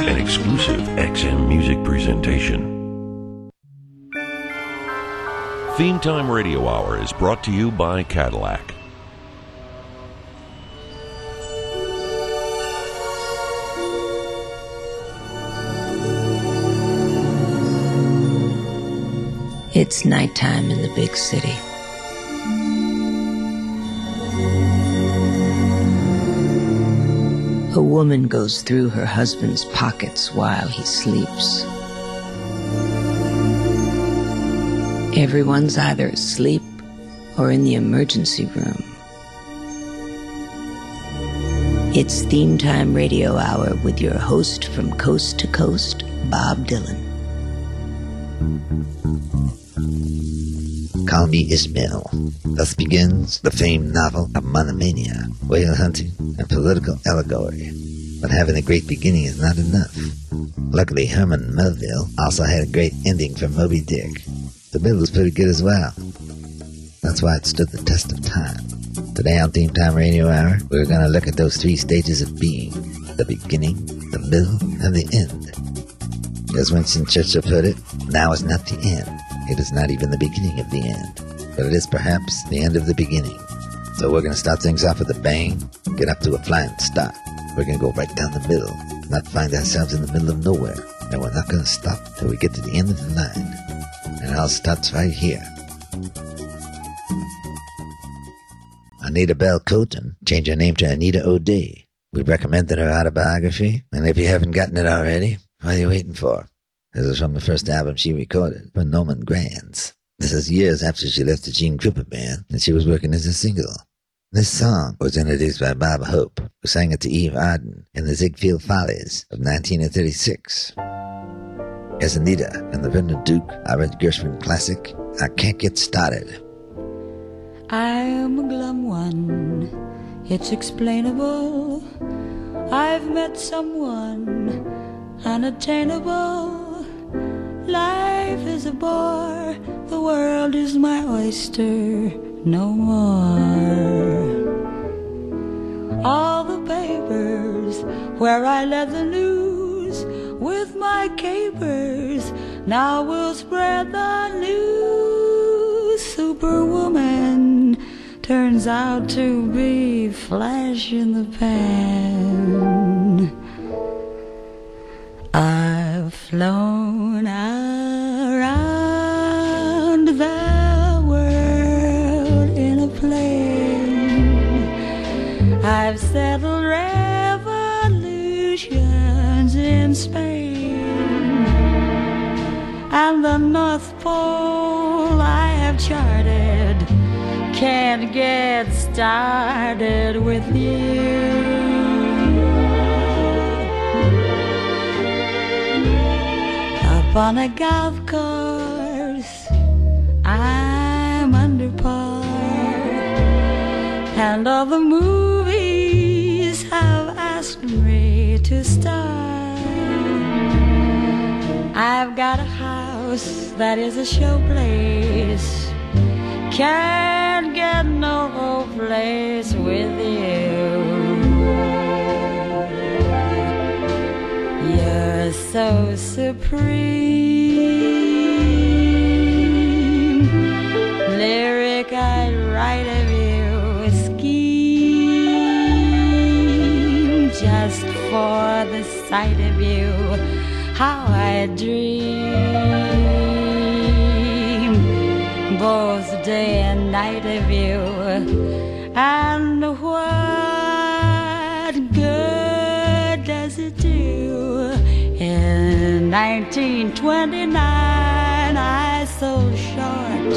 An exclusive XM Music presentation. Theme Time Radio Hour is brought to you by Cadillac. It's nighttime in the big city. A woman goes through her husband's pockets while he sleeps. Everyone's either asleep or in the emergency room. It's Theme Time Radio Hour with your host from coast to coast, Bob Dylan. Call Me Ishmael. Thus begins the famed novel of monomania, whale hunting, and political allegory. But having a great beginning is not enough. Luckily, Herman Melville also had a great ending for Moby Dick. The middle was pretty good as well. That's why it stood the test of time. Today on Theme Time Radio Hour, we're going to look at those three stages of being the beginning, the middle, and the end. As Winston Churchill put it, now is not the end. It is not even the beginning of the end, but it is perhaps the end of the beginning. So we're going to start things off with a bang, get up to a flying start. We're going to go right down the middle, not find ourselves in the middle of nowhere, and we're not going to stop till we get to the end of the line. And it all starts right here. Anita Belle Colton changed her name to Anita O'Day. We recommended her autobiography, and if you haven't gotten it already, what are you waiting for? This is from the first album she recorded for Norman Granz. This is years after she left the Gene Krupa band and she was working as a single. This song was introduced by Bob Hope, who sang it to Eve Arden in the Ziegfeld Follies of 1936. As Anita and the Vernon Duke Ira Gershwin classic, I Can't Get Started. I'm a glum one, it's explainable. I've met someone unattainable. Life is a bore, the world is my oyster, no more. All the papers where I led the news with my capers now will spread the news. Superwoman turns out to be flash in the pan. I've flown around the world in a plane. I've settled revolutions in Spain. And the North Pole I have charted can't get started with you. On a golf course, I'm under par, and all the movies have asked me to star. I've got a house that is a showplace, can't get no place with you. So supreme. Lyric I'd write of you, scheme just for the sight of you. How I dream both day and night of you, and what 1929, I so short.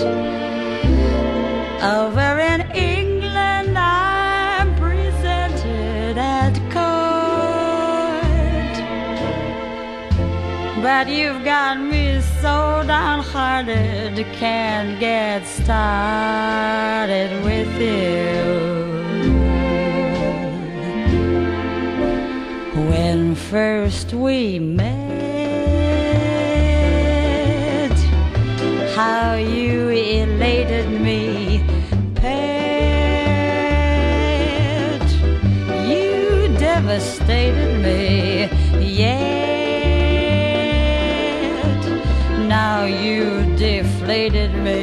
Over in England, I'm presented at court. But you've got me so downhearted, can't get started with you. When first we met, how you elated me, pet. You devastated me yet. Now you deflated me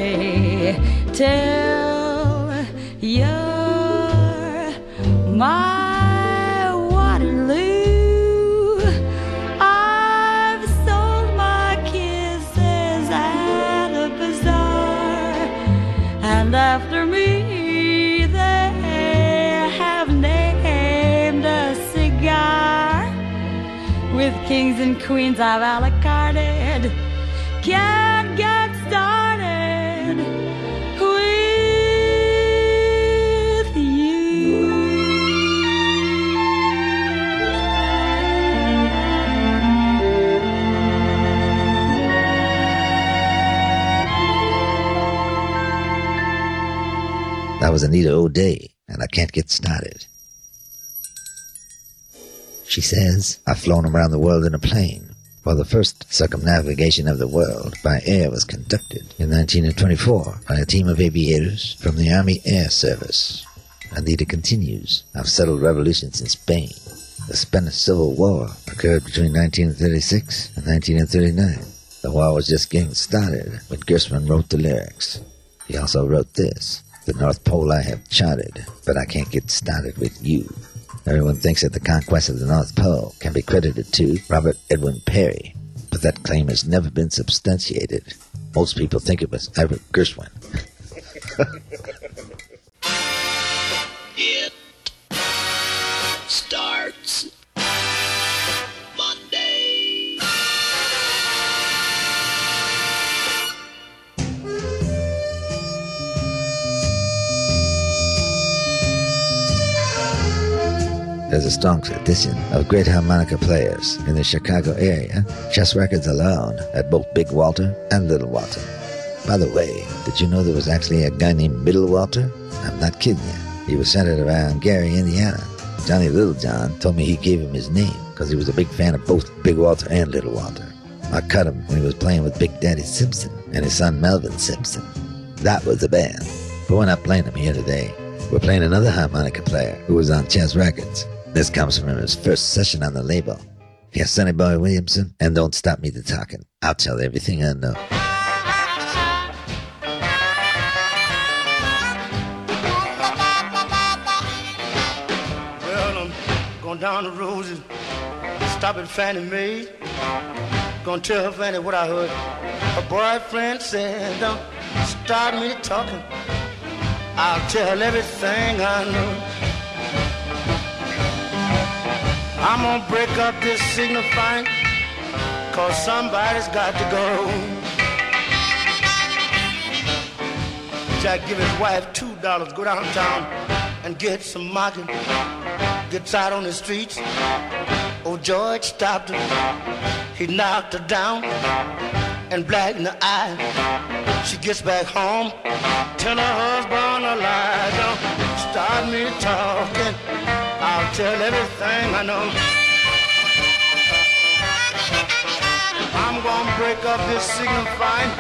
till kings and queens I've a. Can't get started with you. That was Anita O'Day, and I can't get started. She says, I've flown around the world in a plane. While the first circumnavigation of the world by air was conducted in 1924 by a team of aviators from the Army Air Service. And Anita continues, I've settled revolutions in Spain. The Spanish Civil War occurred between 1936 and 1939. The war was just getting started when Gershwin wrote the lyrics. He also wrote this. The North Pole I have charted, but I can't get started with you. Everyone thinks that the conquest of the North Pole can be credited to Robert Edwin Peary, but that claim has never been substantiated. Most people think it was Albert Gershwin. There's a strong tradition of great harmonica players in the Chicago area. Chess records alone at both Big Walter and Little Walter. By the way, did you know there was actually a guy named Middle Walter? I'm not kidding you. He was centered around Gary, Indiana. Johnny Littlejohn told me he gave him his name because he was a big fan of both Big Walter and Little Walter. I cut him when he was playing with Big Daddy Simpson and his son Melvin Simpson. That was the band. But we're not playing him here today. We're playing another harmonica player who was on Chess Records. This comes from his first session on the label. Here's Sonny Boy Williamson, and don't stop me to talking. I'll tell everything I know. Well, I'm going down the road and stop at Fannie Mae. Gonna tell her Fannie what I heard. Her boyfriend said, Don't start me talking. I'll tell everything I know. I'm gonna break up this signifying, cause somebody's got to go. Jack give his wife two dollars, go downtown and get some market. Gets out on the streets. Oh, George stopped her. He knocked her down and black in the eye. She gets back home, tell her husband a lie. Don't start me talking. Tell everything I know. I'm gonna break up this signifying.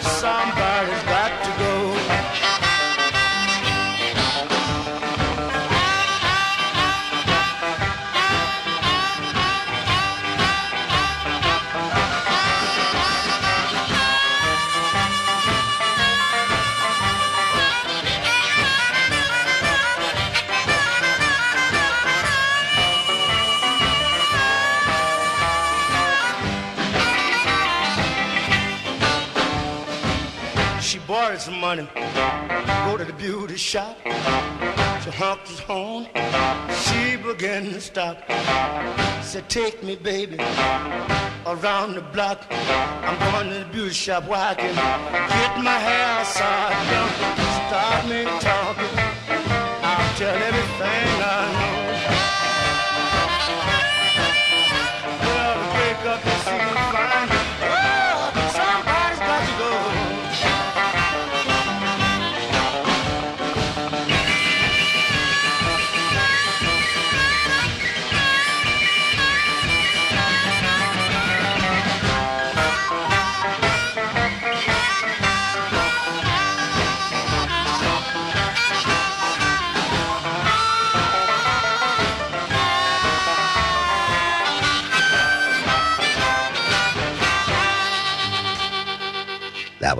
Somebody's got She borrowed some money, go to the beauty shop. She honked his horn, she began to stop. Said, take me, baby, around the block. I'm going to the beauty shop where I can get my hair side. Start me talking, I'll tell everything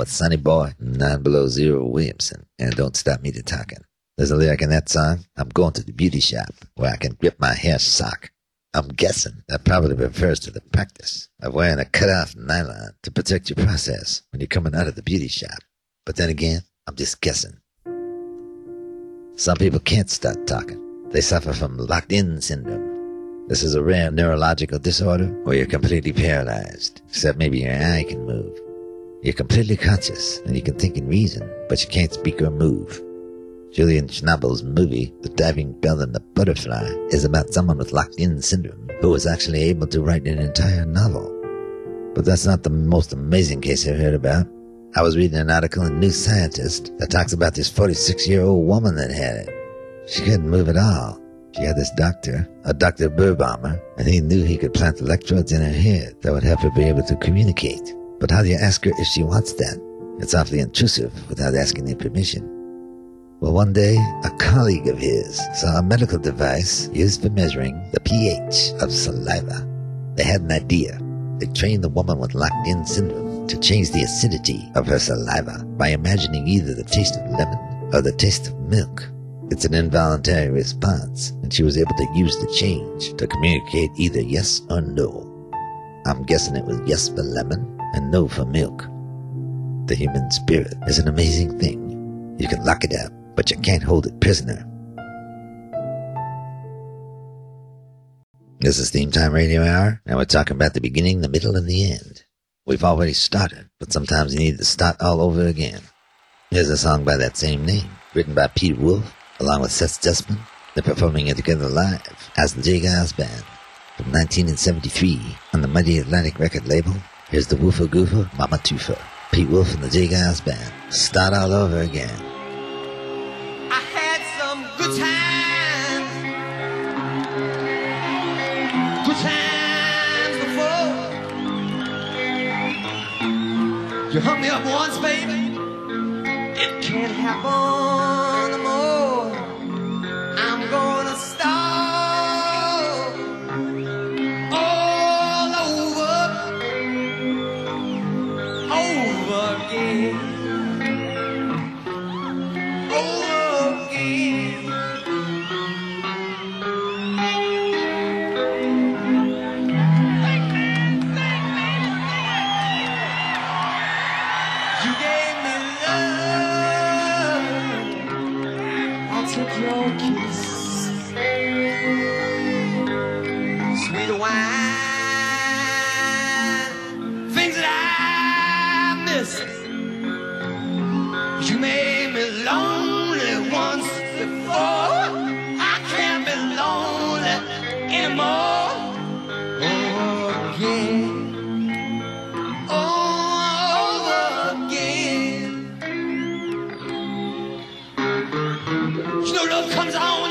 Was Sonny Boy, Nine Below Zero Williamson, and Don't Stop Me to Talking. There's a lyric in that song, I'm going to the beauty shop where I can grip my hair sock. I'm guessing that probably refers to the practice of wearing a cut-off nylon to protect your process when you're coming out of the beauty shop. But then again, I'm just guessing. Some people can't start talking. They suffer from locked-in syndrome. This is a rare neurological disorder where you're completely paralyzed, except maybe your eye can move. You're completely conscious and you can think and reason, but you can't speak or move. Julian Schnabel's movie, The Diving Bell and the Butterfly, is about someone with locked-in syndrome who was actually able to write an entire novel. But that's not the most amazing case I've heard about. I was reading an article in New Scientist that talks about this 46-year-old woman that had it. She couldn't move at all. She had this doctor, a Dr. Birbaumer, and he knew he could plant electrodes in her head that would help her be able to communicate. But how do you ask her if she wants that? It's awfully intrusive without asking their permission. Well, one day, a colleague of his saw a medical device used for measuring the pH of saliva. They had an idea. They trained the woman with locked in syndrome to change the acidity of her saliva by imagining either the taste of lemon or the taste of milk. It's an involuntary response, and she was able to use the change to communicate either yes or no. I'm guessing it was yes for lemon and no for milk. The human spirit is an amazing thing. You can lock it up but you can't hold it prisoner. This is Theme Time Radio Hour, and we're talking about the beginning, the middle, and the end. We've already started, but sometimes you need to start all over again. Here's a song by that same name, written by Pete Wolf, along with Seth Justman. They're performing it together live as the J. Geils Band from 1973 on the Mighty Atlantic record label. Here's the Woofer Goofer, Mama Tufa. Pete Wolf and the J. Geils Band. Start all over again I had some good times, good times before. You hung me up once, baby. It can't happen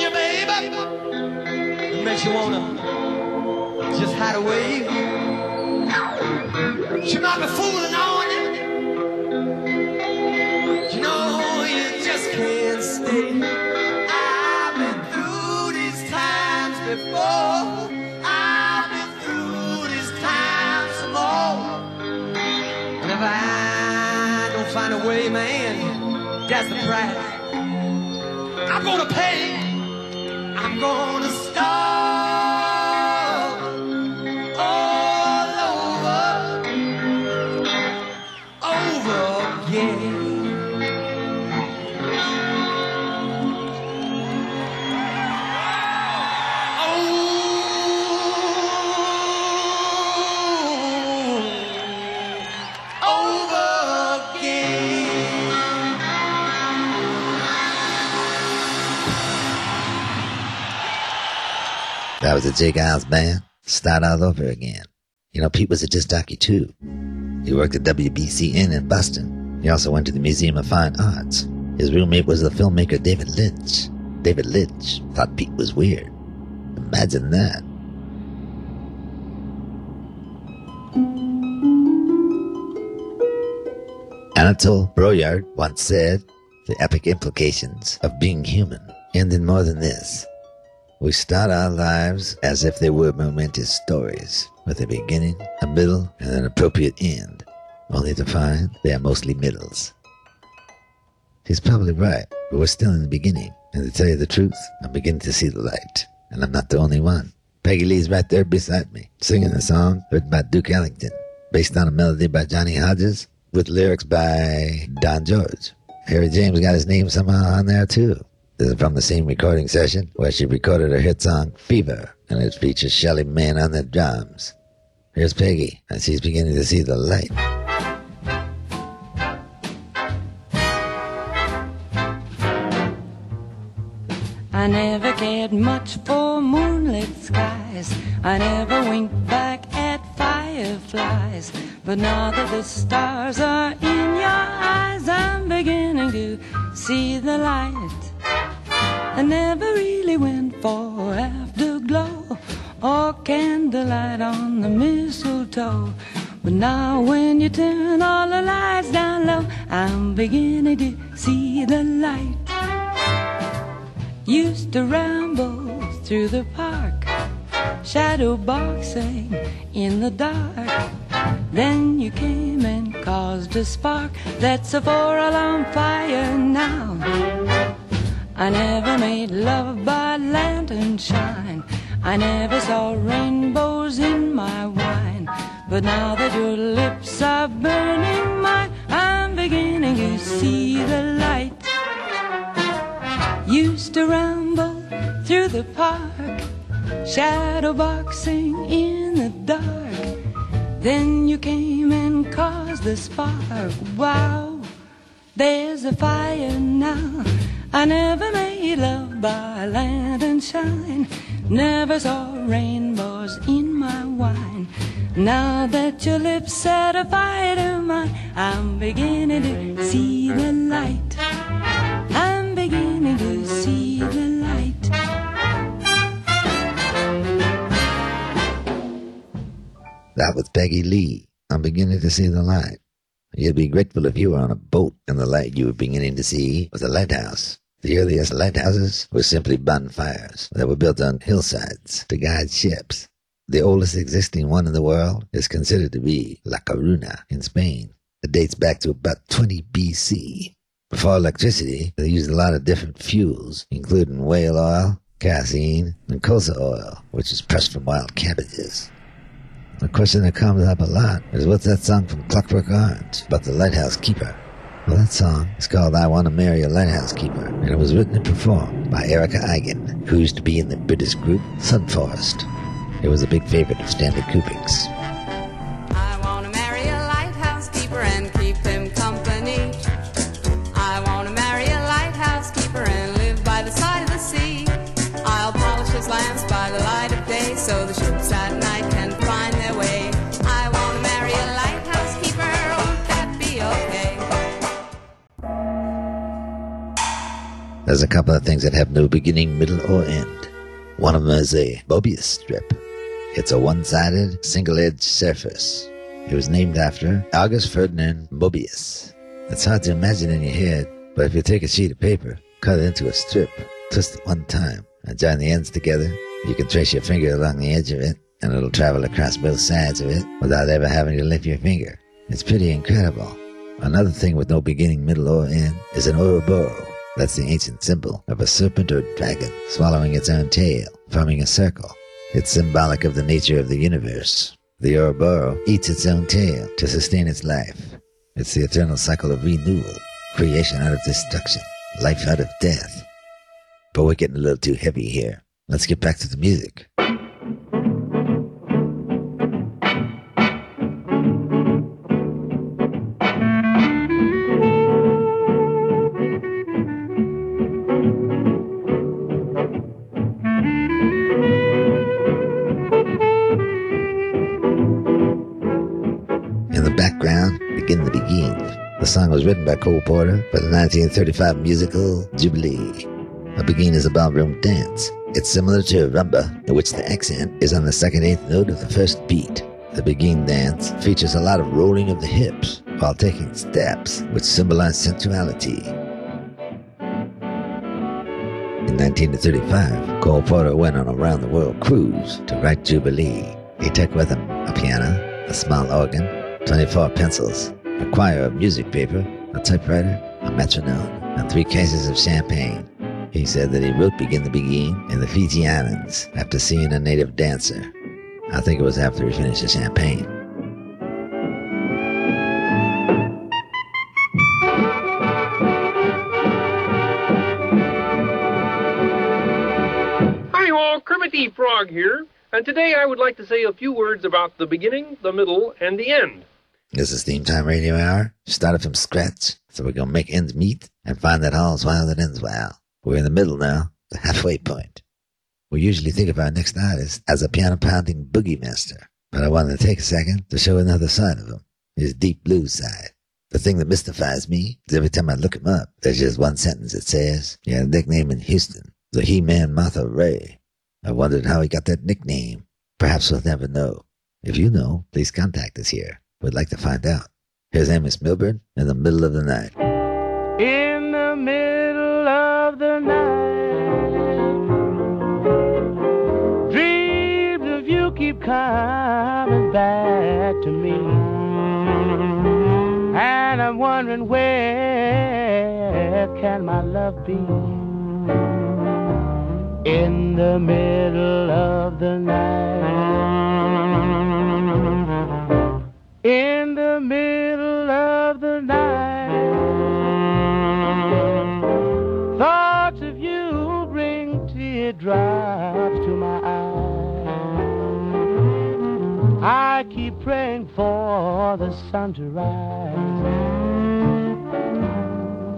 you baby. It makes you wanna just hide away. She might be fooling on you. You know you just can't stay. I've been through these times before. I've been through these times some more. And if I don't find a way, man, that's the price. I'm gonna pay. I'm gonna was a J. Geils band. Start all over again. You know, Pete was a disc jockey too. He worked at WBCN in Boston. He also went to the Museum of Fine Arts. His roommate was the filmmaker David Lynch. David Lynch thought Pete was weird. Imagine that. Anatole Broyard once said, the epic implications of being human end in more than this. We start our lives as if they were momentous stories, with a beginning, a middle, and an appropriate end. only to find they are mostly middles. He's probably right, but we're still in the beginning. And to tell you the truth, I'm beginning to see the light. And I'm not the only one. Peggy Lee's right there beside me, singing a song written by Duke Ellington, based on a melody by Johnny Hodges, with lyrics by Don George. Harry James got his name somehow on there too. This is from the same recording session where she recorded her hit song Fever, and it features Shelly Manne on the drums. Here's Peggy, and she's beginning to see the light. I never cared much for moonlit skies. I never winked back at fireflies. But now that the stars are in your eyes, I'm beginning to see the light. I never really went for afterglow or candlelight on the mistletoe. But now when you turn all the lights down low, I'm beginning to see the light. Used to ramble through the park, shadow boxing in the dark. Then you came and caused a spark that's a four alarm fire now. I never made love by lantern shine. I never saw rainbows in my wine. But now that your lips are burning mine, I'm beginning to see the light. Used to ramble through the park, shadow boxing in the dark. Then you came and caused the spark. Wow, there's a fire now. I never made love by lantern shine. Never saw rainbows in my wine. Now that your lips set a fire to mine, I'm beginning to see the light. I'm beginning to see the light. That was Peggy Lee. I'm beginning to see the light. You'd be grateful if you were on a boat and the light you were beginning to see was a lighthouse. The earliest lighthouses were simply bonfires that were built on hillsides to guide ships. The oldest existing one in the world is considered to be La Coruna in Spain. It dates back to about 20 BC. Before electricity, they used a lot of different fuels, including whale oil, kerosene, and colza oil, which is pressed from wild cabbages. The question that comes up a lot is what's that song from Clockwork Orange about the lighthouse keeper? Well, that song is called I Want to Marry a Lighthouse Keeper, and it was written and performed by Erica Eigen, who used to be in the British group Sunforest. It was a big favorite of Stanley Kubrick's. There's a couple of things that have no beginning, middle, or end. One of them is a Mobius strip. It's a one-sided, single-edged surface. It was named after August Ferdinand Mobius. It's hard to imagine in your head, but if you take a sheet of paper, cut it into a strip, twist it one time, and join the ends together, you can trace your finger along the edge of it, and it'll travel across both sides of it without ever having to lift your finger. It's pretty incredible. Another thing with no beginning, middle, or end is an Ouroboros. That's the ancient symbol of a serpent or dragon swallowing its own tail, forming a circle. It's symbolic of the nature of the universe. The Ouroboros eats its own tail to sustain its life. It's the eternal cycle of renewal, creation out of destruction, life out of death. But we're getting a little too heavy here. Let's get back to the music. Song was written by Cole Porter for the 1935 musical Jubilee. A Beguine is a ballroom dance. It's similar to a rumba, in which the accent is on the second eighth note of the first beat. The Beguine dance features a lot of rolling of the hips while taking steps, which symbolize sensuality. In 1935, Cole Porter went on a round the world cruise to write Jubilee. He took with him a piano, a small organ, 24 pencils, a quire of music paper, a typewriter, a metronome, and three cases of champagne. He said that he wrote Begin the Beguine in the Fiji Islands after seeing a native dancer. I think it was after he finished the champagne. Hi all, Kermit Frog here, and today I would like to say a few words about the beginning, the middle, and the end. This is Theme Time Radio Hour. Started from scratch, so we're gonna make ends meet and find that all's well that ends well. We're in the middle now, the halfway point. We usually think of our next artist as a piano pounding boogie master, but I wanted to take a second to show another side of him, his deep blue side. The thing that mystifies me is every time I look him up, there's just one sentence that says, he had a nickname in Houston, the He-Man Martha Raye. I wondered how he got that nickname. Perhaps we'll never know. If you know, please contact us here. We'd like to find out. Here's Amos Milburn in the middle of the night. in the middle of the night. Dreams of you keep coming back to me. And I'm wondering where can my love be? In the middle of the night. In the middle of the night. Thoughts of you bring teardrops to my eyes. I keep praying for the sun to rise.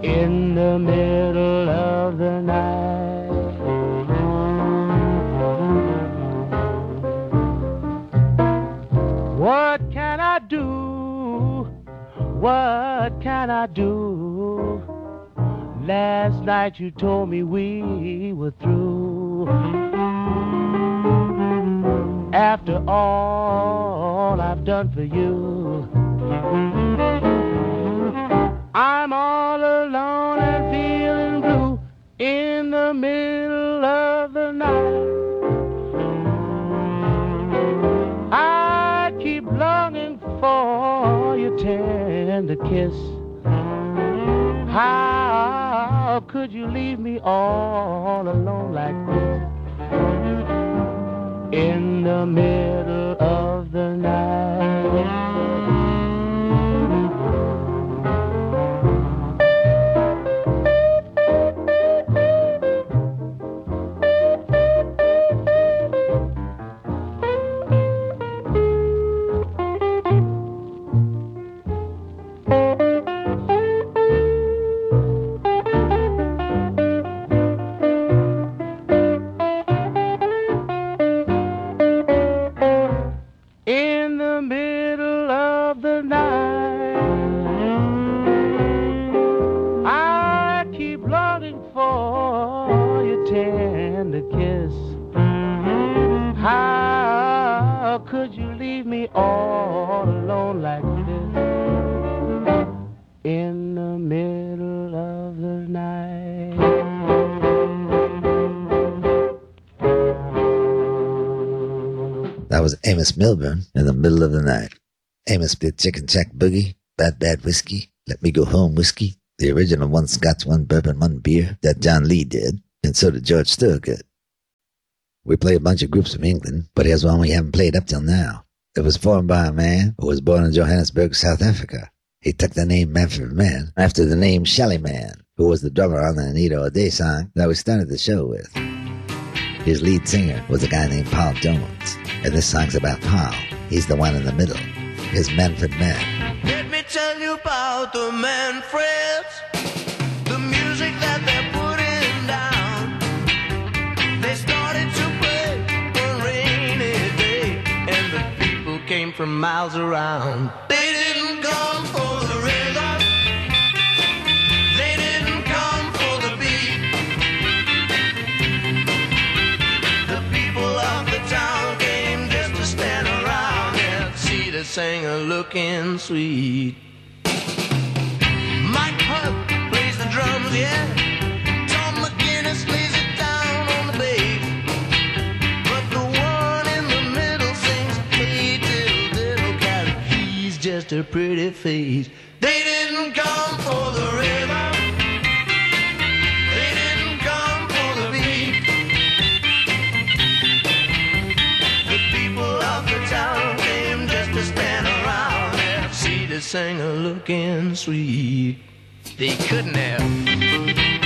In the middle of the night. What? What can I do? Last night you told me we were through. After all I've done for you, I'm all alone and feeling blue in the middle of the night. I keep longing for your tender kiss. How could you leave me all alone like this? In the middle of the night. Amos Milburn in the middle of the night. Amos did Chicken Shack Boogie, Bad Bad Whiskey, Let Me Go Home Whiskey, the original One Scotch, One Bourbon, One Beer that John Lee did, and so did George Thorogood. We play a bunch of groups from England, but here's one we haven't played up till now. It was formed by a man who was born in Johannesburg, South Africa. He took the name Manfred Mann after the name Shelly Manne, who was the drummer on the Anita O'Day song that we started the show with. His lead singer was a guy named Paul Jones, and this song's about Paul. He's the one in the middle. Here's Manfred Mann. Let me tell you about the Manfreds, the music that they're putting down. They started to play one rainy day, and the people came from miles around. They the singer looking sweet. Mike Hugg plays the drums, yeah. Tom McGuinness lays it down on the bass. But the one in the middle sings, Hey, diddle, diddle, cat. He's just her pretty face. They didn't come for the see a looking sweet. They couldn't have.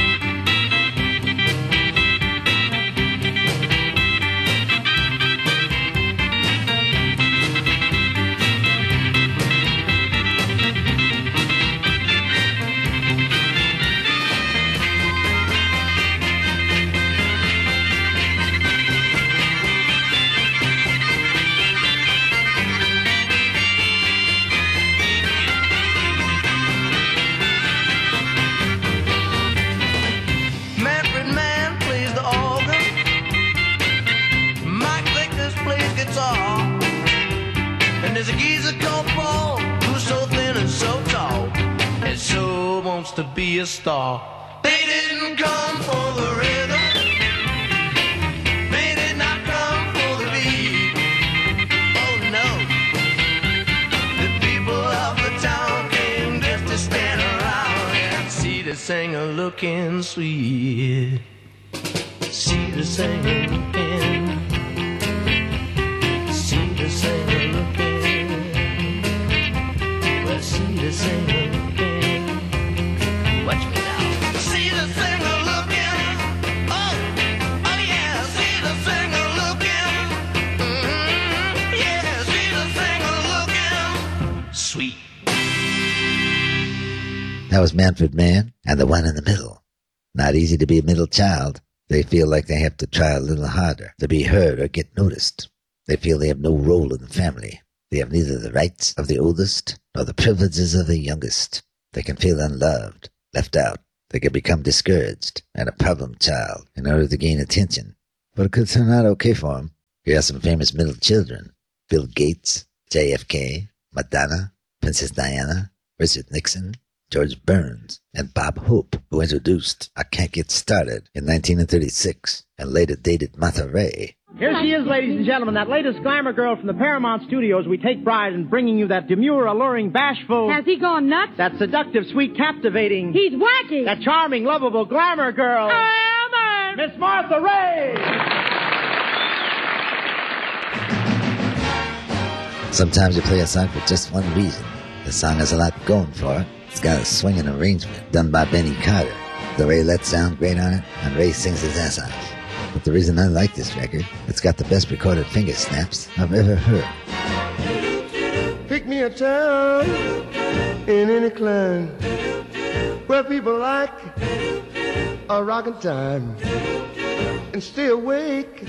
A star. They didn't come for the rhythm. They did not come for the beat. Oh no. The people of the town came just to stand around and see the singer looking sweet. See the singer looking. That was Manfred Mann and the one in the middle. Not easy to be a middle child. They feel like they have to try a little harder to be heard or get noticed. They feel they have no role in the family. They have neither the rights of the oldest nor the privileges of the youngest. They can feel unloved, left out. They can become discouraged and a problem child in order to gain attention. But it could turn out okay for them. Here are some famous middle children. Bill Gates, JFK, Madonna, Princess Diana, Richard Nixon, George Burns, and Bob Hope, who introduced I Can't Get Started in 1936 and later dated Martha Raye. Here she is, ladies and gentlemen, that latest glamour girl from the Paramount Studios. We take pride in bringing you that demure, alluring, bashful. Has he gone nuts? That seductive, sweet, captivating. He's wacky. That charming, lovable glamour girl. Miss Martha Raye! Sometimes you play a song for just one reason. The song has a lot going for it. It's got a swinging arrangement done by Benny Carter. The Raelettes sound great on it, and Ray sings his ass off. But the reason I like this record, it's got the best recorded finger snaps I've ever heard. Pick me a town in any clime where people like a rockin' time and stay awake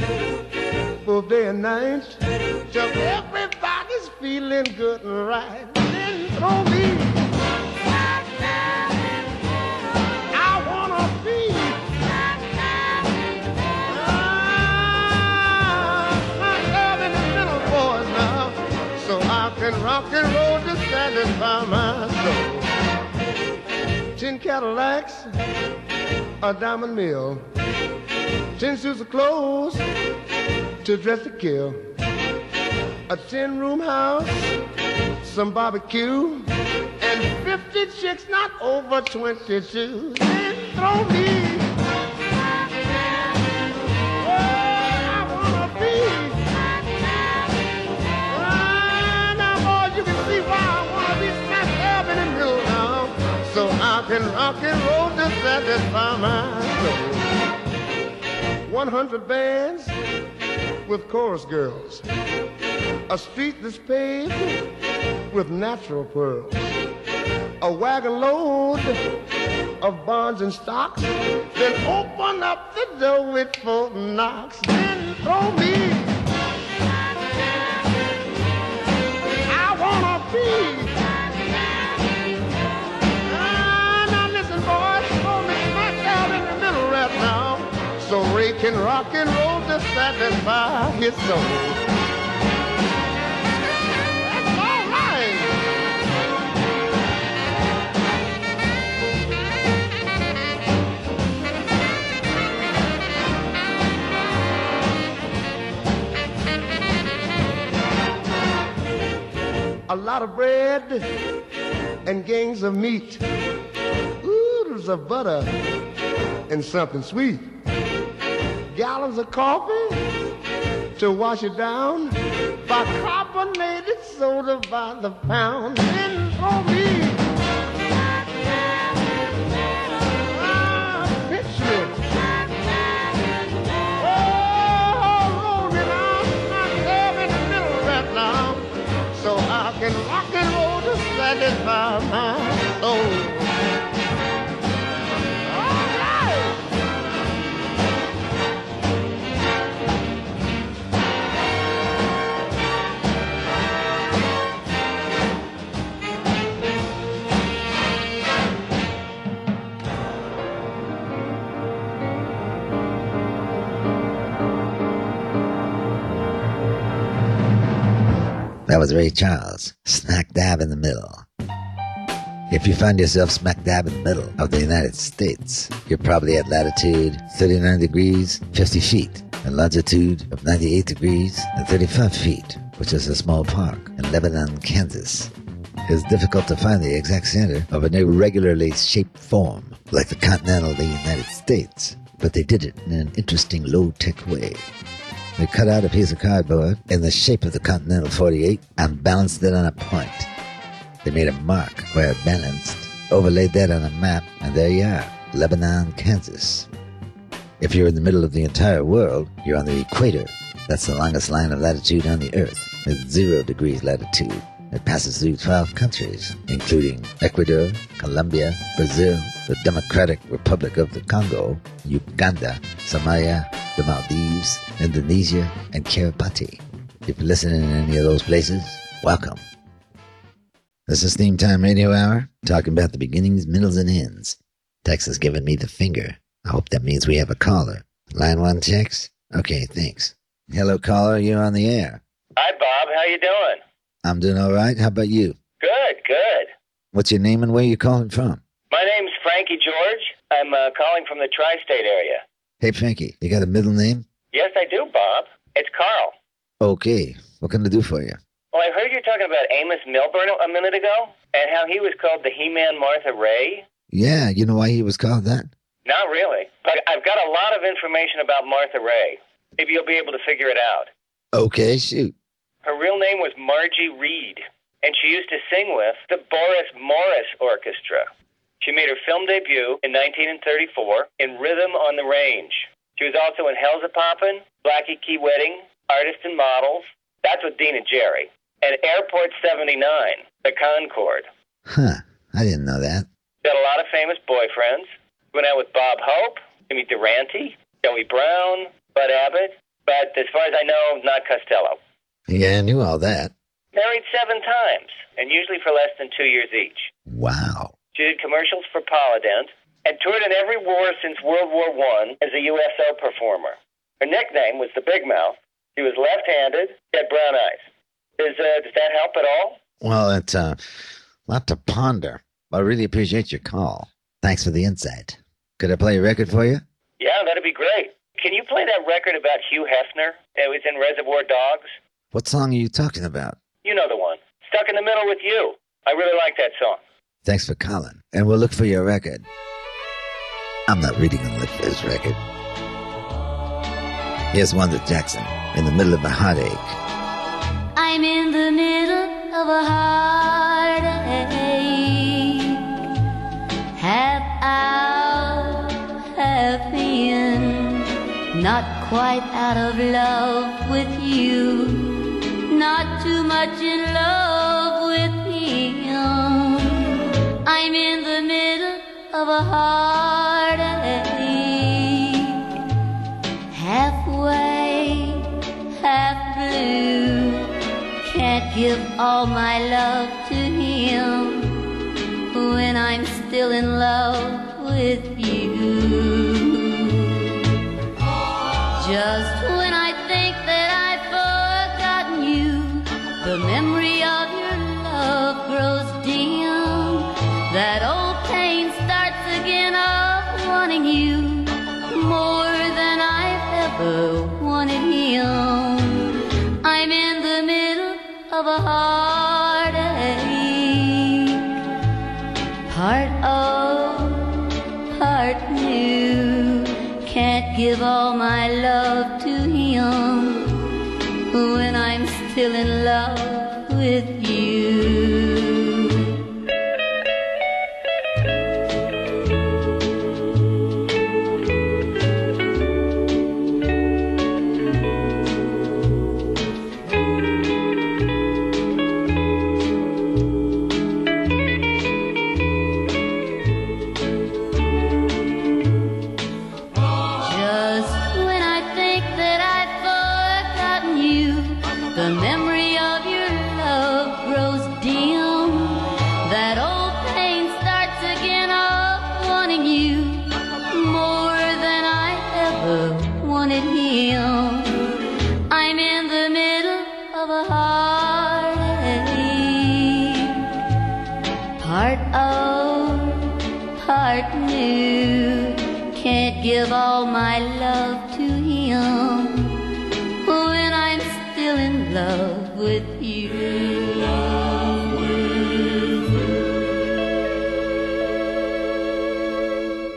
both day and night till everybody's feeling good and right. Then throw me. Can rock and roll to satisfy my soul. Ten Cadillacs, a diamond mill, ten suits of clothes to dress to kill, a ten room house, some barbecue, and fifty chicks not over twenty-two. Then throw me. Can rock and roll to satisfy my soul. One hundred bands with chorus girls, a street that's paved with natural pearls, a wagon load of bonds and stocks, then open up the door with four knocks, then throw me. I wanna be. So Ray can rock and roll to satisfy his soul. All right. a lot of bread and gangs of meat, oodles of butter and something sweet, gallons of coffee to wash it down, bicarbonated soda by the pound. And for me, it. Oh, rolling in the middle now, so I can rock and roll to satisfy my soul. Was Ray Charles, smack dab in the middle. If you find yourself smack dab in the middle of the United States, you're probably at latitude 39 degrees 50 feet and longitude of 98 degrees and 35 feet, which is a small park in Lebanon, Kansas. It's difficult to find the exact center of an irregularly shaped form like the continental of the United States, but they did it in an interesting low-tech way. They cut out a piece of cardboard in the shape of the Continental 48 and balanced it on a point. They made a mark where it balanced, overlaid that on a map, and there you are, Lebanon, Kansas. If you're in the middle of the entire world, you're on the equator. That's the longest line of latitude on the Earth, with zero degrees latitude. It passes through 12 countries, including Ecuador, Colombia, Brazil, the Democratic Republic of the Congo, Uganda, Somalia, the Maldives, Indonesia, and Kiribati. If you're listening in any of those places, welcome. This is Theme Time Radio Hour, talking about the beginnings, middles, and ends. Tex has given me the finger. I hope that means we have a caller. Line one, Tex? Okay, thanks. Hello, caller, you're on the air. Hi, Bob. How you doing? I'm doing all right. How about you? Good, good. What's your name and where you calling from? My name's Frankie George. I'm uh, calling from the tri-state area. Hey, Frankie, you got a middle name? Yes, I do, Bob. It's Carl. Okay. What can I do for you? Well, I heard you talking about Amos Milburn a minute ago, and how he was called the He-Man Martha Raye. Yeah, you know why he was called that? Not really, but I've got a lot of information about Martha Raye. Maybe you'll be able to figure it out. Okay, shoot. Her real name was Margie Reed, and she used to sing with the Boris Morros Orchestra. She made her film debut in 1934 in Rhythm on the Range. She was also in Hellzapoppin', Waikiki Wedding, Artists and Models. That's with Dina Jerry. And Airport 79, the Concorde. Huh. I didn't know that. Got a lot of famous boyfriends. Went out with Bob Hope, Jimmy Durante, Joey Brown, Bud Abbott. But as far as I know, not Costello. Yeah, I knew all that. Married seven times, and usually for less than two years each. Wow. She did commercials for Polydent and toured in every war since World War One as a USO performer. Her nickname was the Big Mouth. She was left-handed, had brown eyes. Does, uh, does that help at all? Well, it's uh, a lot to ponder. I really appreciate your call. Thanks for the insight. Could I play a record for you? Yeah, that'd be great. Can you play that record about Hugh Hefner that was in Reservoir Dogs? What song are you talking about? You know the one. Stuck in the Middle with You. I really like that song. Thanks for calling, and we'll look for your record. I'm not really gonna look for this record. Here's Wanda Jackson in the middle of a heartache. I'm in the middle of a heartache, half out, half in, not quite out of love with you, not too much in love with him. I'm in the middle of a heartache, halfway, half blue. Can't give all my love to him when I'm still in love with you. Just give all my love to him when I'm still in love with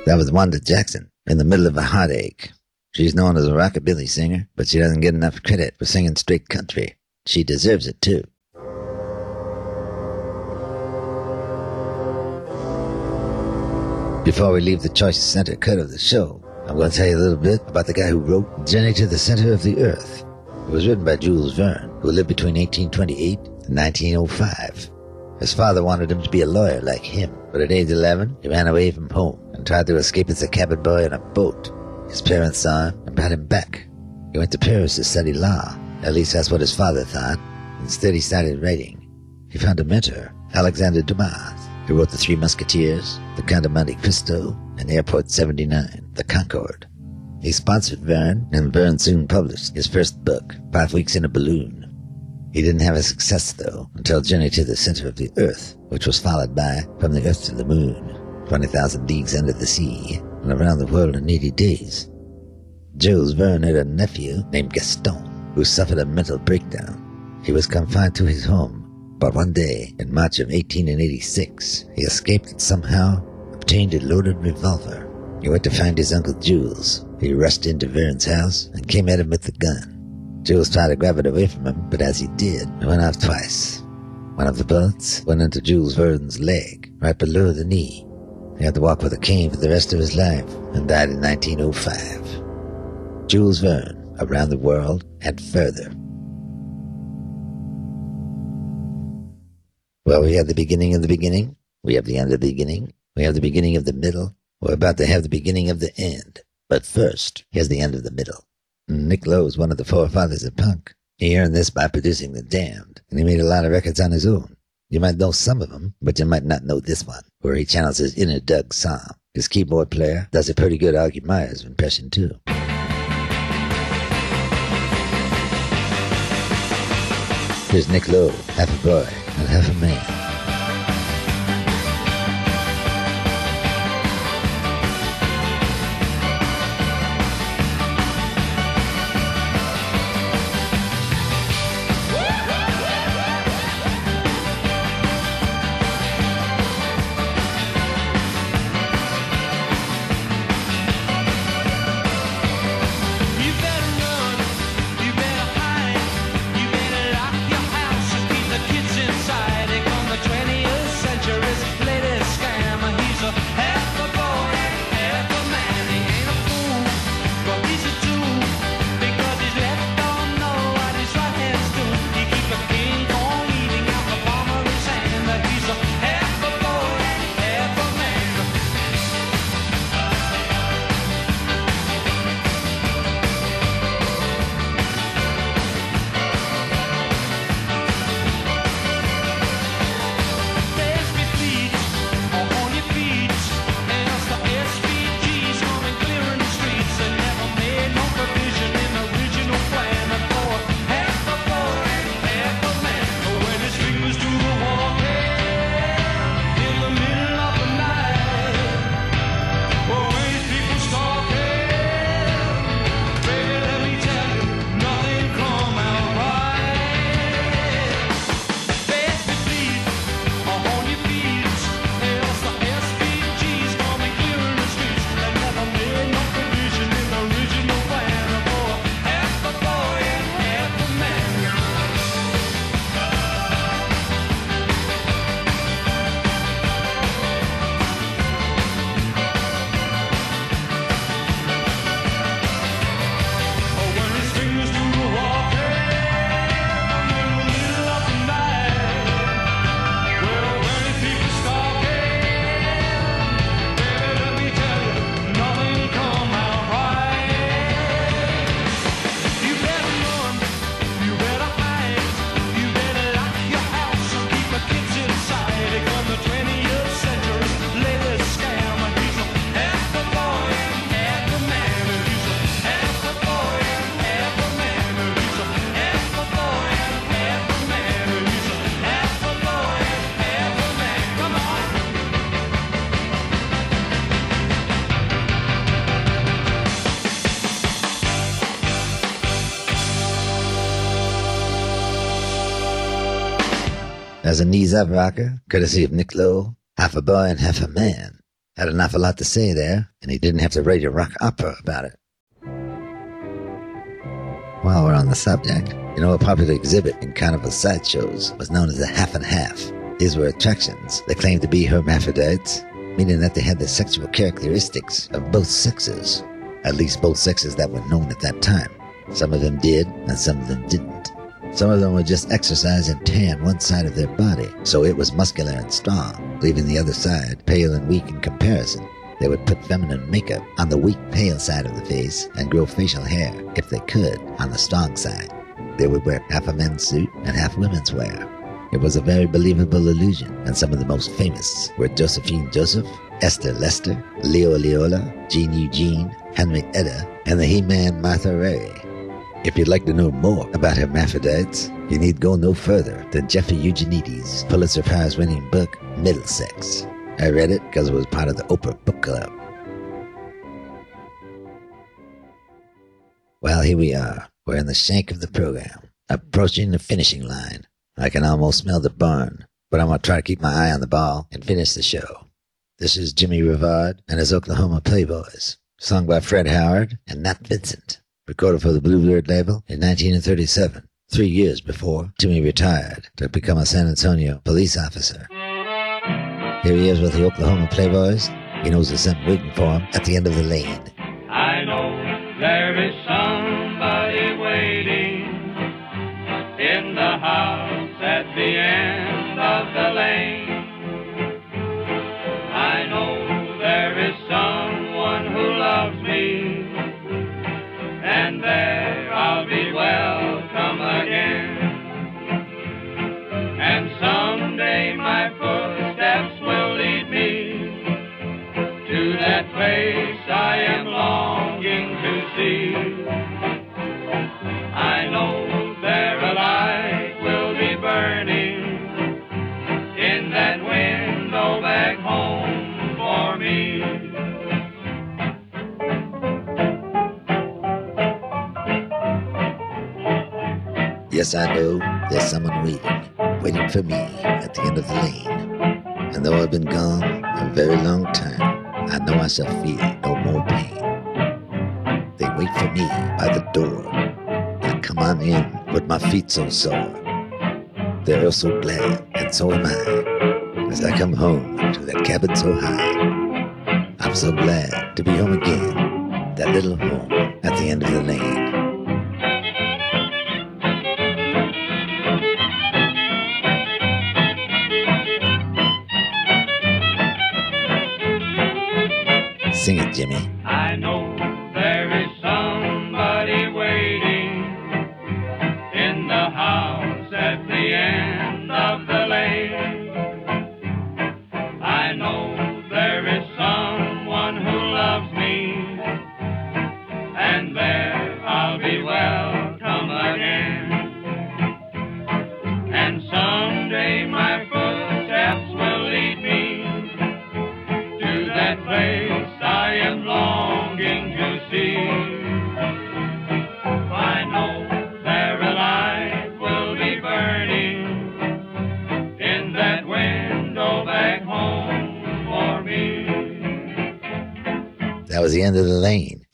That was Wanda Jackson in the middle of a heartache. She's known as a rockabilly singer, but she doesn't get enough credit for singing straight country. She deserves it too. Before we leave the choice center cut of the show, I'm going to tell you a little bit about the guy who wrote Journey to the Center of the Earth. It was written by Jules Verne, who lived between 1828 and 1905. His father wanted him to be a lawyer like him, but at age 11, he ran away from home and tried to escape as a cabin boy on a boat. His parents saw him and brought him back. He went to Paris to study law. At least that's what his father thought. Instead, he started writing. He found a mentor, Alexander Dumas, who wrote The Three Musketeers, The Count of Monte Cristo, and Airport 79, The Concorde. He sponsored Verne, and Verne soon published his first book, Five Weeks in a Balloon. He didn't have a success, though, until Journey to the Center of the Earth, which was followed by From the Earth to the Moon, 20,000 Leagues Under the Sea, and Around the World in 80 Days. Jules Verne had a nephew named Gaston, who suffered a mental breakdown. He was confined to his home, but one day, in March of 1886, he escaped and somehow obtained a loaded revolver. He went to find his uncle Jules. He rushed into Verne's house and came at him with the gun. Jules tried to grab it away from him, but as he did, it went off twice. One of the bullets went into Jules Verne's leg, right below the knee. He had to walk with a cane for the rest of his life and died in 1905. Jules Verne, around the world and further. Well, we have the beginning of the beginning. We have the end of the beginning. We have the beginning of the middle. We're about to have the beginning of the end. But first, here's the end of the middle. Nick Lowe is one of the forefathers of punk. He earned this by producing The Damned, and he made a lot of records on his own. You might know some of them, but you might not know this one, where he channels his inner Doug Sahm. His keyboard player does a pretty good Augie Myers impression, too. Here's Nick Lowe, half a boy and half a man. A knees up rocker, courtesy of Nick Lowe, half a boy and half a man. Had an awful lot to say there, and he didn't have to write a rock opera about it. While we're on the subject, you know, a popular exhibit in carnival sideshows was known as the half and half. These were attractions that claimed to be hermaphrodites, meaning that they had the sexual characteristics of both sexes, at least both sexes that were known at that time. Some of them did, and some of them didn't. Some of them would just exercise and tan one side of their body, so it was muscular and strong, leaving the other side pale and weak in comparison. They would put feminine makeup on the weak, pale side of the face and grow facial hair, if they could, on the strong side. They would wear half a men's suit and half women's wear. It was a very believable illusion, and some of the most famous were Josephine Joseph, Esther Lester, Leo Leola, Jean Eugene, Henry Henrietta, and the He-Man Martha Raye. If you'd like to know more about hermaphrodites, you need go no further than Jeffrey Eugenides' Pulitzer Prize winning book, Middlesex. I read it because it was part of the Oprah Book Club. Well, here we are. We're in the shank of the program, approaching the finishing line. I can almost smell the burn, but I'm going to try to keep my eye on the ball and finish the show. This is Jimmy Revard and his Oklahoma Playboys, sung by Fred Howard and Nat Vincent, recorded for the Bluebird label in 1937, three years before Jimmy retired to become a San Antonio police officer. Here he is with the Oklahoma Playboys. He knows there's something waiting for him at the end of the lane. My footsteps will lead me to that place I am longing Yes, I know there's someone waiting, waiting for me at the end of the lane. And though I've been gone a very long time, I know I shall feel no more pain. They wait for me by the door. I come on in with my feet so sore. They're all so glad, and so am I, as I come home to that cabin so high. I'm so glad to be home again, that little home at the end of the lane. Sing it, Jimmy.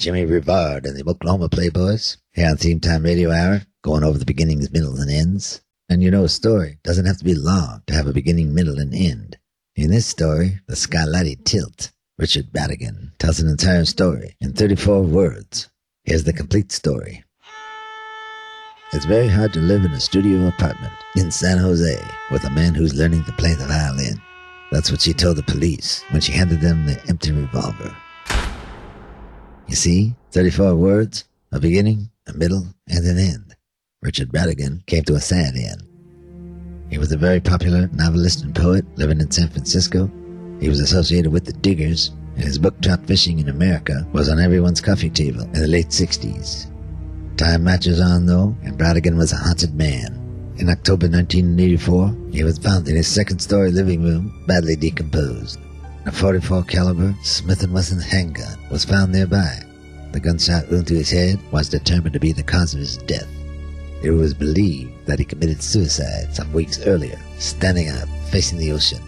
Jimmy Revard and the Oklahoma Playboys here on Theme Time Radio Hour, going over the beginnings, middles, and ends. And you know, a story doesn't have to be long to have a beginning, middle, and end. In this story, the Scarlatti Tilt, Richard Brautigan tells an entire story in 34 words. Here's the complete story. It's very hard to live in a studio apartment in San Jose with a man who's learning to play the violin. That's what she told the police when she handed them the empty revolver. You see, 34 words, a beginning, a middle, and an end. Richard Brautigan came to a sad end. He was a very popular novelist and poet living in San Francisco. He was associated with the Diggers, and his book Trout Fishing in America was on everyone's coffee table in the late 60s. Time marches on, though, and Brautigan was a haunted man. In October 1984, he was found in his second-story living room, badly decomposed. A 44 caliber Smith & Wesson handgun was found nearby. The gunshot wound to his head was determined to be the cause of his death. It was believed that he committed suicide some weeks earlier, standing up, facing the ocean.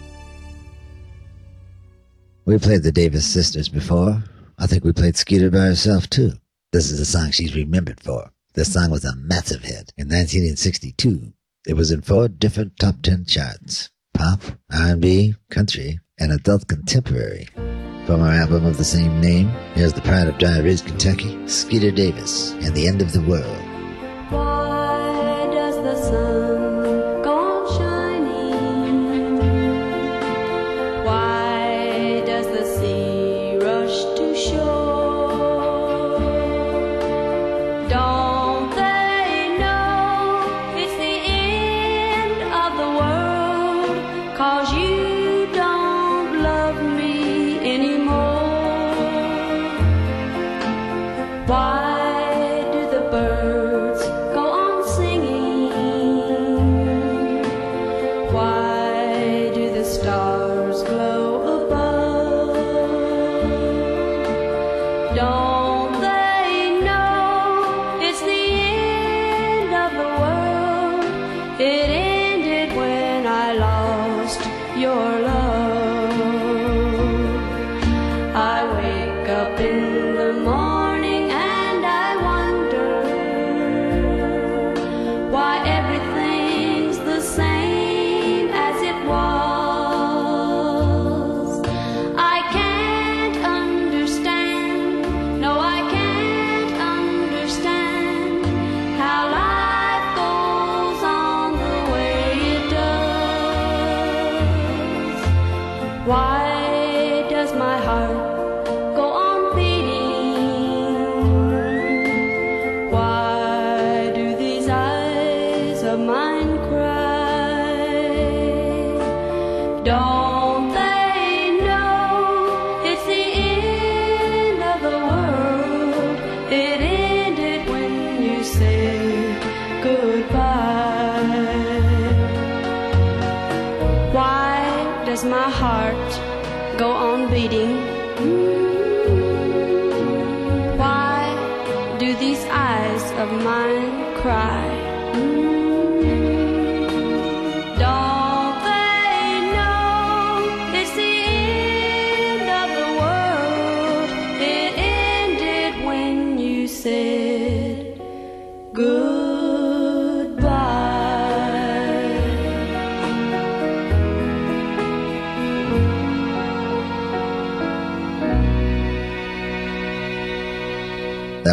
We played the Davis sisters before. I think we played Skeeter by herself too. This is the song she's remembered for. This song was a massive hit in 1962. It was in four different top ten charts: pop, R&B, country, and adult contemporary. From our album of the same name, here's the pride of Dry Ridge, Kentucky, Skeeter Davis, and the end of the world.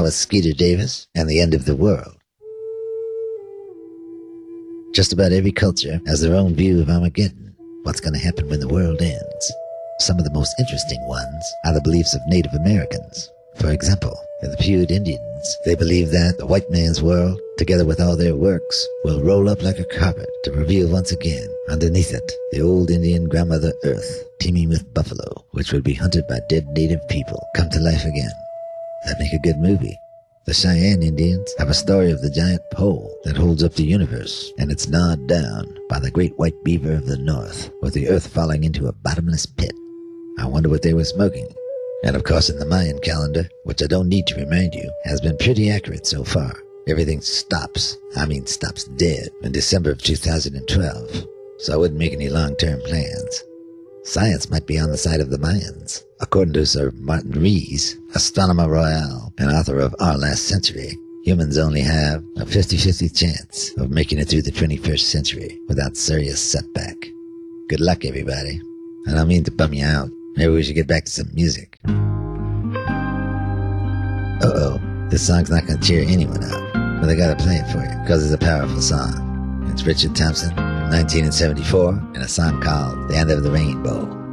Was Skeeter Davis and the end of the world. Just about every culture has their own view of Armageddon, what's going to happen when the world ends. Some of the most interesting ones are the beliefs of Native Americans. For example, in the Pute Indians, they believe that the white man's world, together with all their works, will roll up like a carpet to reveal once again, underneath it, the old Indian grandmother earth, teeming with buffalo, which would be hunted by dead native people, come to life again. That'd make a good movie. The Cheyenne Indians have a story of the giant pole that holds up the universe, and it's gnawed down by the great white beaver of the north, with the earth falling into a bottomless pit. I wonder what they were smoking. And of course, in the Mayan calendar, which I don't need to remind you, has been pretty accurate so far. Everything stops, I mean stops dead, in December of 2012. So I wouldn't make any long-term plans. Science might be on the side of the Mayans. According to Sir Martin Rees, astronomer royal and author of Our Last Century, humans only have a 50-50 chance of making it through the 21st century without serious setback. Good luck, everybody. I don't mean to bum you out. Maybe we should get back to some music. Uh-oh, this song's not gonna cheer anyone up, but I gotta play it for you because it's a powerful song. It's Richard Thompson 1974 and a song called The End of the Rainbow.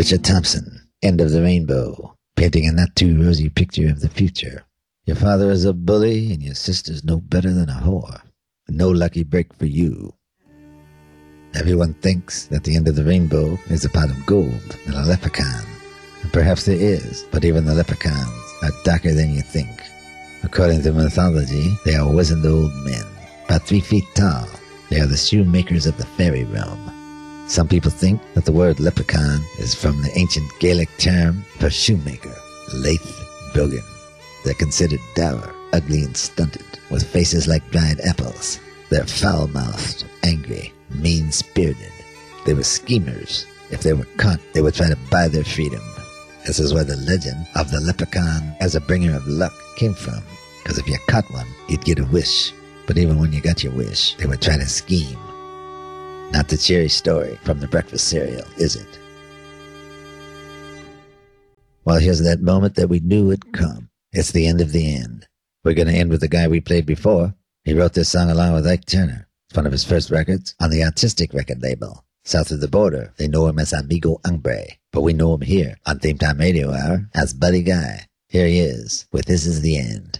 Richard Thompson, End of the Rainbow, painting a not too rosy picture of the future. Your father is a bully and your sister's no better than a whore. No lucky break for you. Everyone thinks that the end of the rainbow is a pot of gold and a leprechaun. And perhaps there is, but even the leprechauns are darker than you think. According to mythology, they are wizened old men, about three feet tall. They are the shoemakers of the fairy realm. Some people think that the word leprechaun is from the ancient Gaelic term for shoemaker, Laith Brogan. They're considered dour, ugly, and stunted, with faces like dried apples. They're foul mouthed, angry, mean spirited. They were schemers. If they were caught, they would try to buy their freedom. This is where the legend of the leprechaun as a bringer of luck came from. Because if you caught one, you'd get a wish. But even when you got your wish, they would try to scheme. Not the cheery story from the breakfast cereal, is it? Well, here's that moment that we knew would come. It's the end of the end. We're going to end with the guy we played before. He wrote this song along with Ike Turner. It's one of his first records on the Artistic record label. South of the border, they know him as Amigo Umbre, but we know him here on Theme Time Radio Hour as Buddy Guy. Here he is with This Is the End.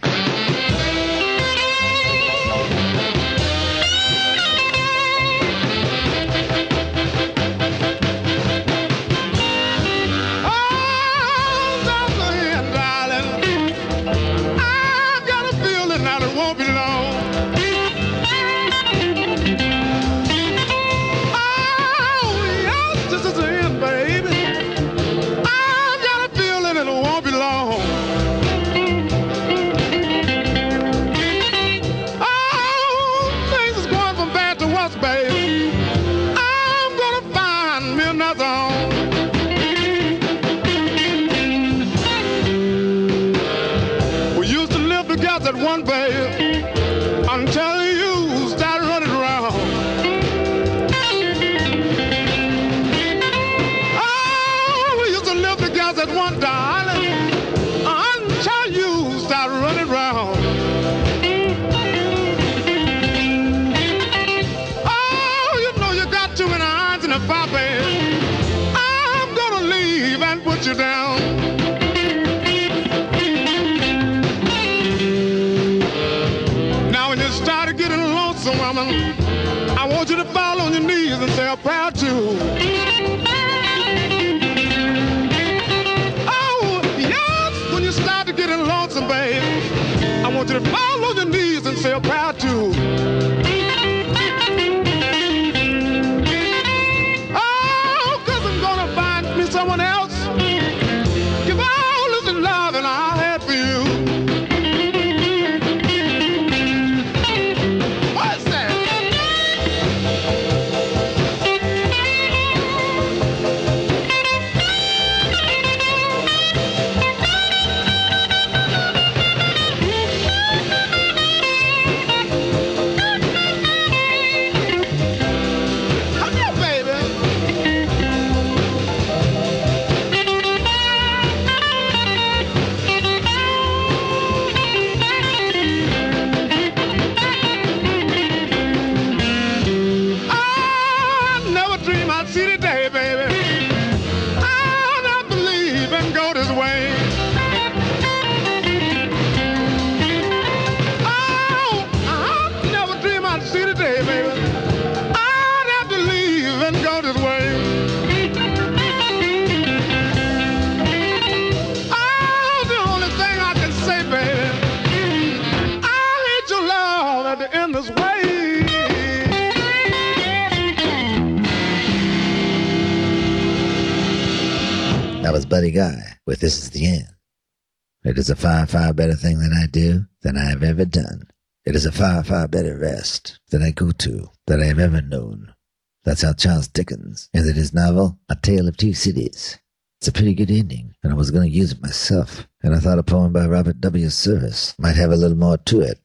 Is a far, far better thing that I do than I have ever done. It is a far, far better rest that I go to than I have ever known. That's how Charles Dickens ended his novel, A Tale of Two Cities. It's a pretty good ending, and I was going to use it myself, and I thought a poem by Robert W. Service might have a little more to it.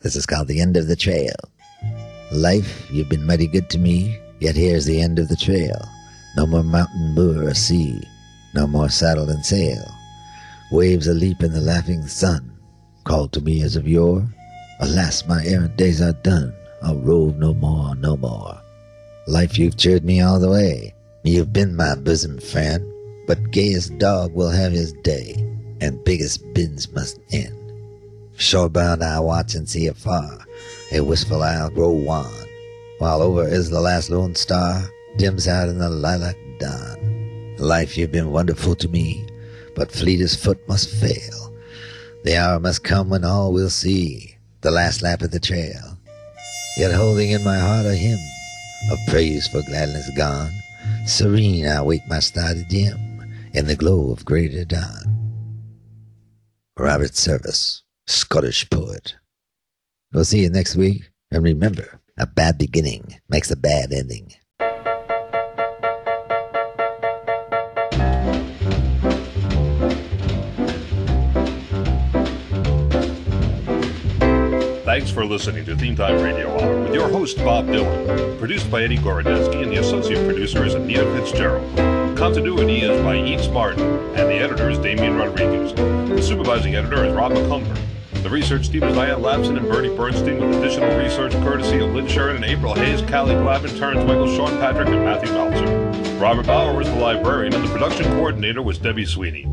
This is called The End of the Trail. Life, you've been mighty good to me, yet here's the end of the trail. No more mountain, moor, or sea, no more saddle and sail. Waves aleap in the laughing sun, called to me as of yore. Alas, my errant days are done, I'll rove no more, no more. Life, you've cheered me all the way, you've been my bosom friend, but gayest dog will have his day, and biggest bins must end. Shorebound I watch and see afar, a wistful isle grow wan, while over is the last lone star, dims out in the lilac dawn. Life, you've been wonderful to me, but fleetest foot must fail. The hour must come when all will see the last lap of the trail. Yet holding in my heart a hymn of praise for gladness gone, serene I wait my star to dim in the glow of greater dawn. Robert Service, Scottish poet. We'll see you next week, and remember, a bad beginning makes a bad ending. Thanks for listening to Theme Time Radio Hour with your host, Bob Dylan. Produced by Eddie Gorodetsky, and the associate producer is Anita Fitzgerald. Continuity is by Eats Martin, and the editor is Damian Rodriguez. The supervising editor is Rob McCumber. The research team is Diane Lapson and Bernie Bernstein, with additional research courtesy of Lynn Sheridan, April Hayes, Callie Glavin, Terrence Michael, Sean Patrick, and Matthew Meltzer. Robert Bauer was the librarian, and the production coordinator was Debbie Sweeney.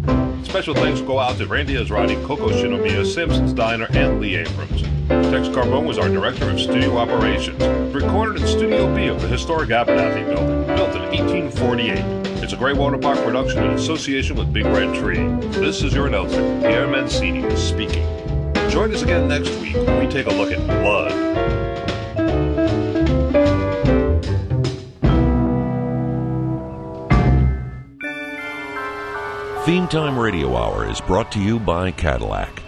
Special thanks go out to Randy Azrani, Coco Shinomiya, Simpson's Diner, and Lee Abrams. Tex Carbone was our director of studio operations. Recorded in Studio B of the historic Abernathy building, built in 1848. It's a Greywater Park production in association with Big Red Tree. This is your announcer, Pierre Mancini, speaking. Join us again next week when we take a look at blood. Theme Time Radio Hour is brought to you by Cadillac.